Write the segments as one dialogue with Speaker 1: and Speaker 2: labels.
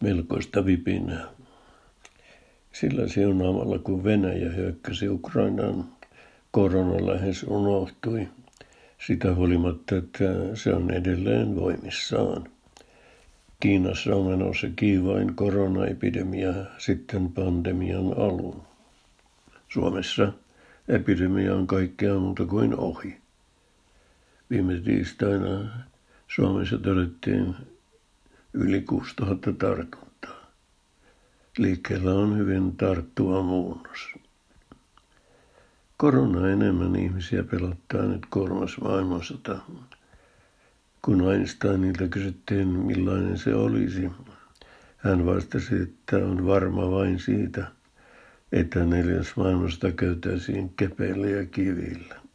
Speaker 1: melkoista vipinää. Sillä siunaamalla, kun Venäjä hyökkäsi Ukrainaan, korona lähes unohtui. Sitä huolimatta, että se on edelleen voimissaan. Kiinassa on menossa kiivain koronaepidemia sitten pandemian alun. Suomessa epidemia on kaikkea muuta kuin ohi. Viime tiistaina Suomessa todettiin yli 6000 tartuntaa. Liikkeellä on hyvin tarttuva muunnos. Korona enemmän ihmisiä pelottaa nyt kolmas maailmansota. Kun Einsteinilta kysyttiin, millainen se olisi, hän vastasi, että on varma vain siitä, että neljäs maailmasta käytäisiin kepeillä ja kivillä.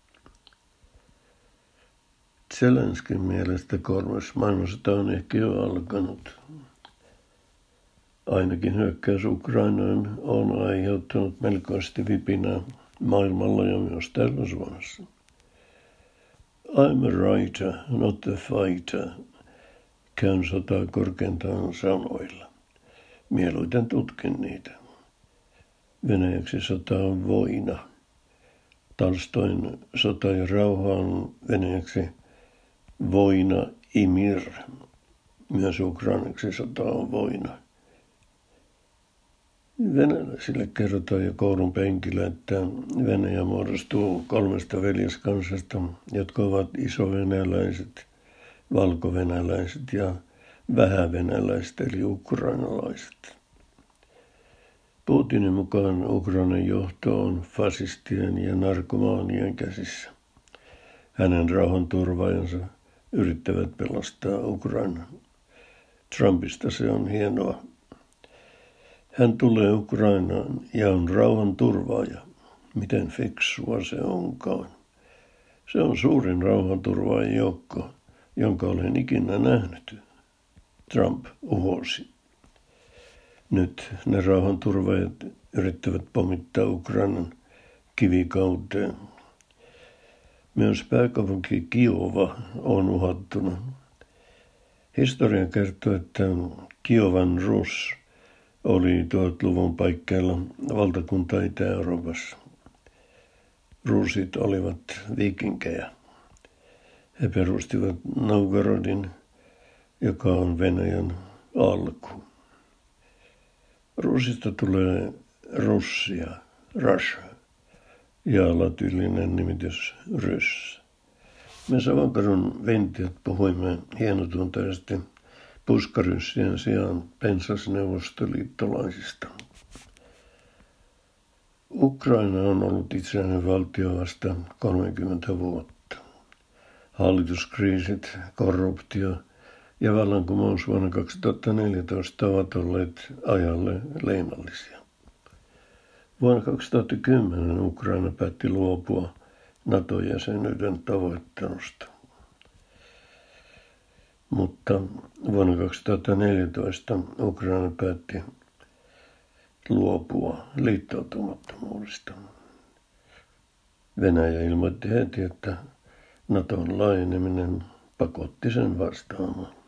Speaker 1: Zelenskin mielestä kolmas maailmansota on ehkä jo alkanut. Ainakin hyökkäys Ukrainaan on aiheuttanut melkoisesti vipinää maailmalla ja myös täällä Suomessa. I'm a writer, not a fighter, käyn sotaa korkeintaan sanoilla. Mieluiten tutkin niitä. Venäjäksi sota on voina. Talstoin sota ja rauha on venäjäksi voina imir. Myös ukrainaksi sota on voina. Venäläisille kerrotaan jo koulun penkillä, että Venäjä muodostuu kolmesta veljeskansasta, jotka ovat isovenäläiset, valkovenäläiset ja vähävenäläiset eli ukrainalaiset. Putinin mukaan Ukrainan johto on fasistien ja narkomaanien käsissä. Hänen rauhanturvaajansa yrittävät pelastaa Ukrainan. Trumpista se on hienoa. Hän tulee Ukrainaan ja on rauhan turvaaja. Miten fiksua se onkaan. Se on suurin rauhanturvaajan joukko, jonka olen ikinä nähnyt. Trump uhosi. Nyt ne rauhanturvaajat yrittävät pommittaa Ukrainan kivikauteen. Myös pääkaupunki Kiova on uhattuna. Historia kertoo, että Kiovan Rus oli tuot luvun paikkeilla valtakunta Itä-Euroopassa. Ruusit olivat viikinkejä. He perustivat Novgorodin, joka on Venäjän alku. Ruusista tulee Russia, Russia ja latyylinen nimitys Ryss. Me Savankarun ventijät puhuimme hienotunteisesti puskaryssien sijaan pensasneuvostoliittolaisista. Ukraina on ollut itsenäinen valtio vasta 30 vuotta. Hallituskriisit, korruptio ja vallankumous vuonna 2014 ovat olleet ajalle leimallisia. Vuonna 2010 Ukraina päätti luopua NATO-jäsenyyden tavoittelusta mutta vuonna 2014 Ukraina päätti luopua liittoutumattomuudesta. Venäjä ilmoitti heti, että Naton laajeneminen pakotti sen vastaamaan.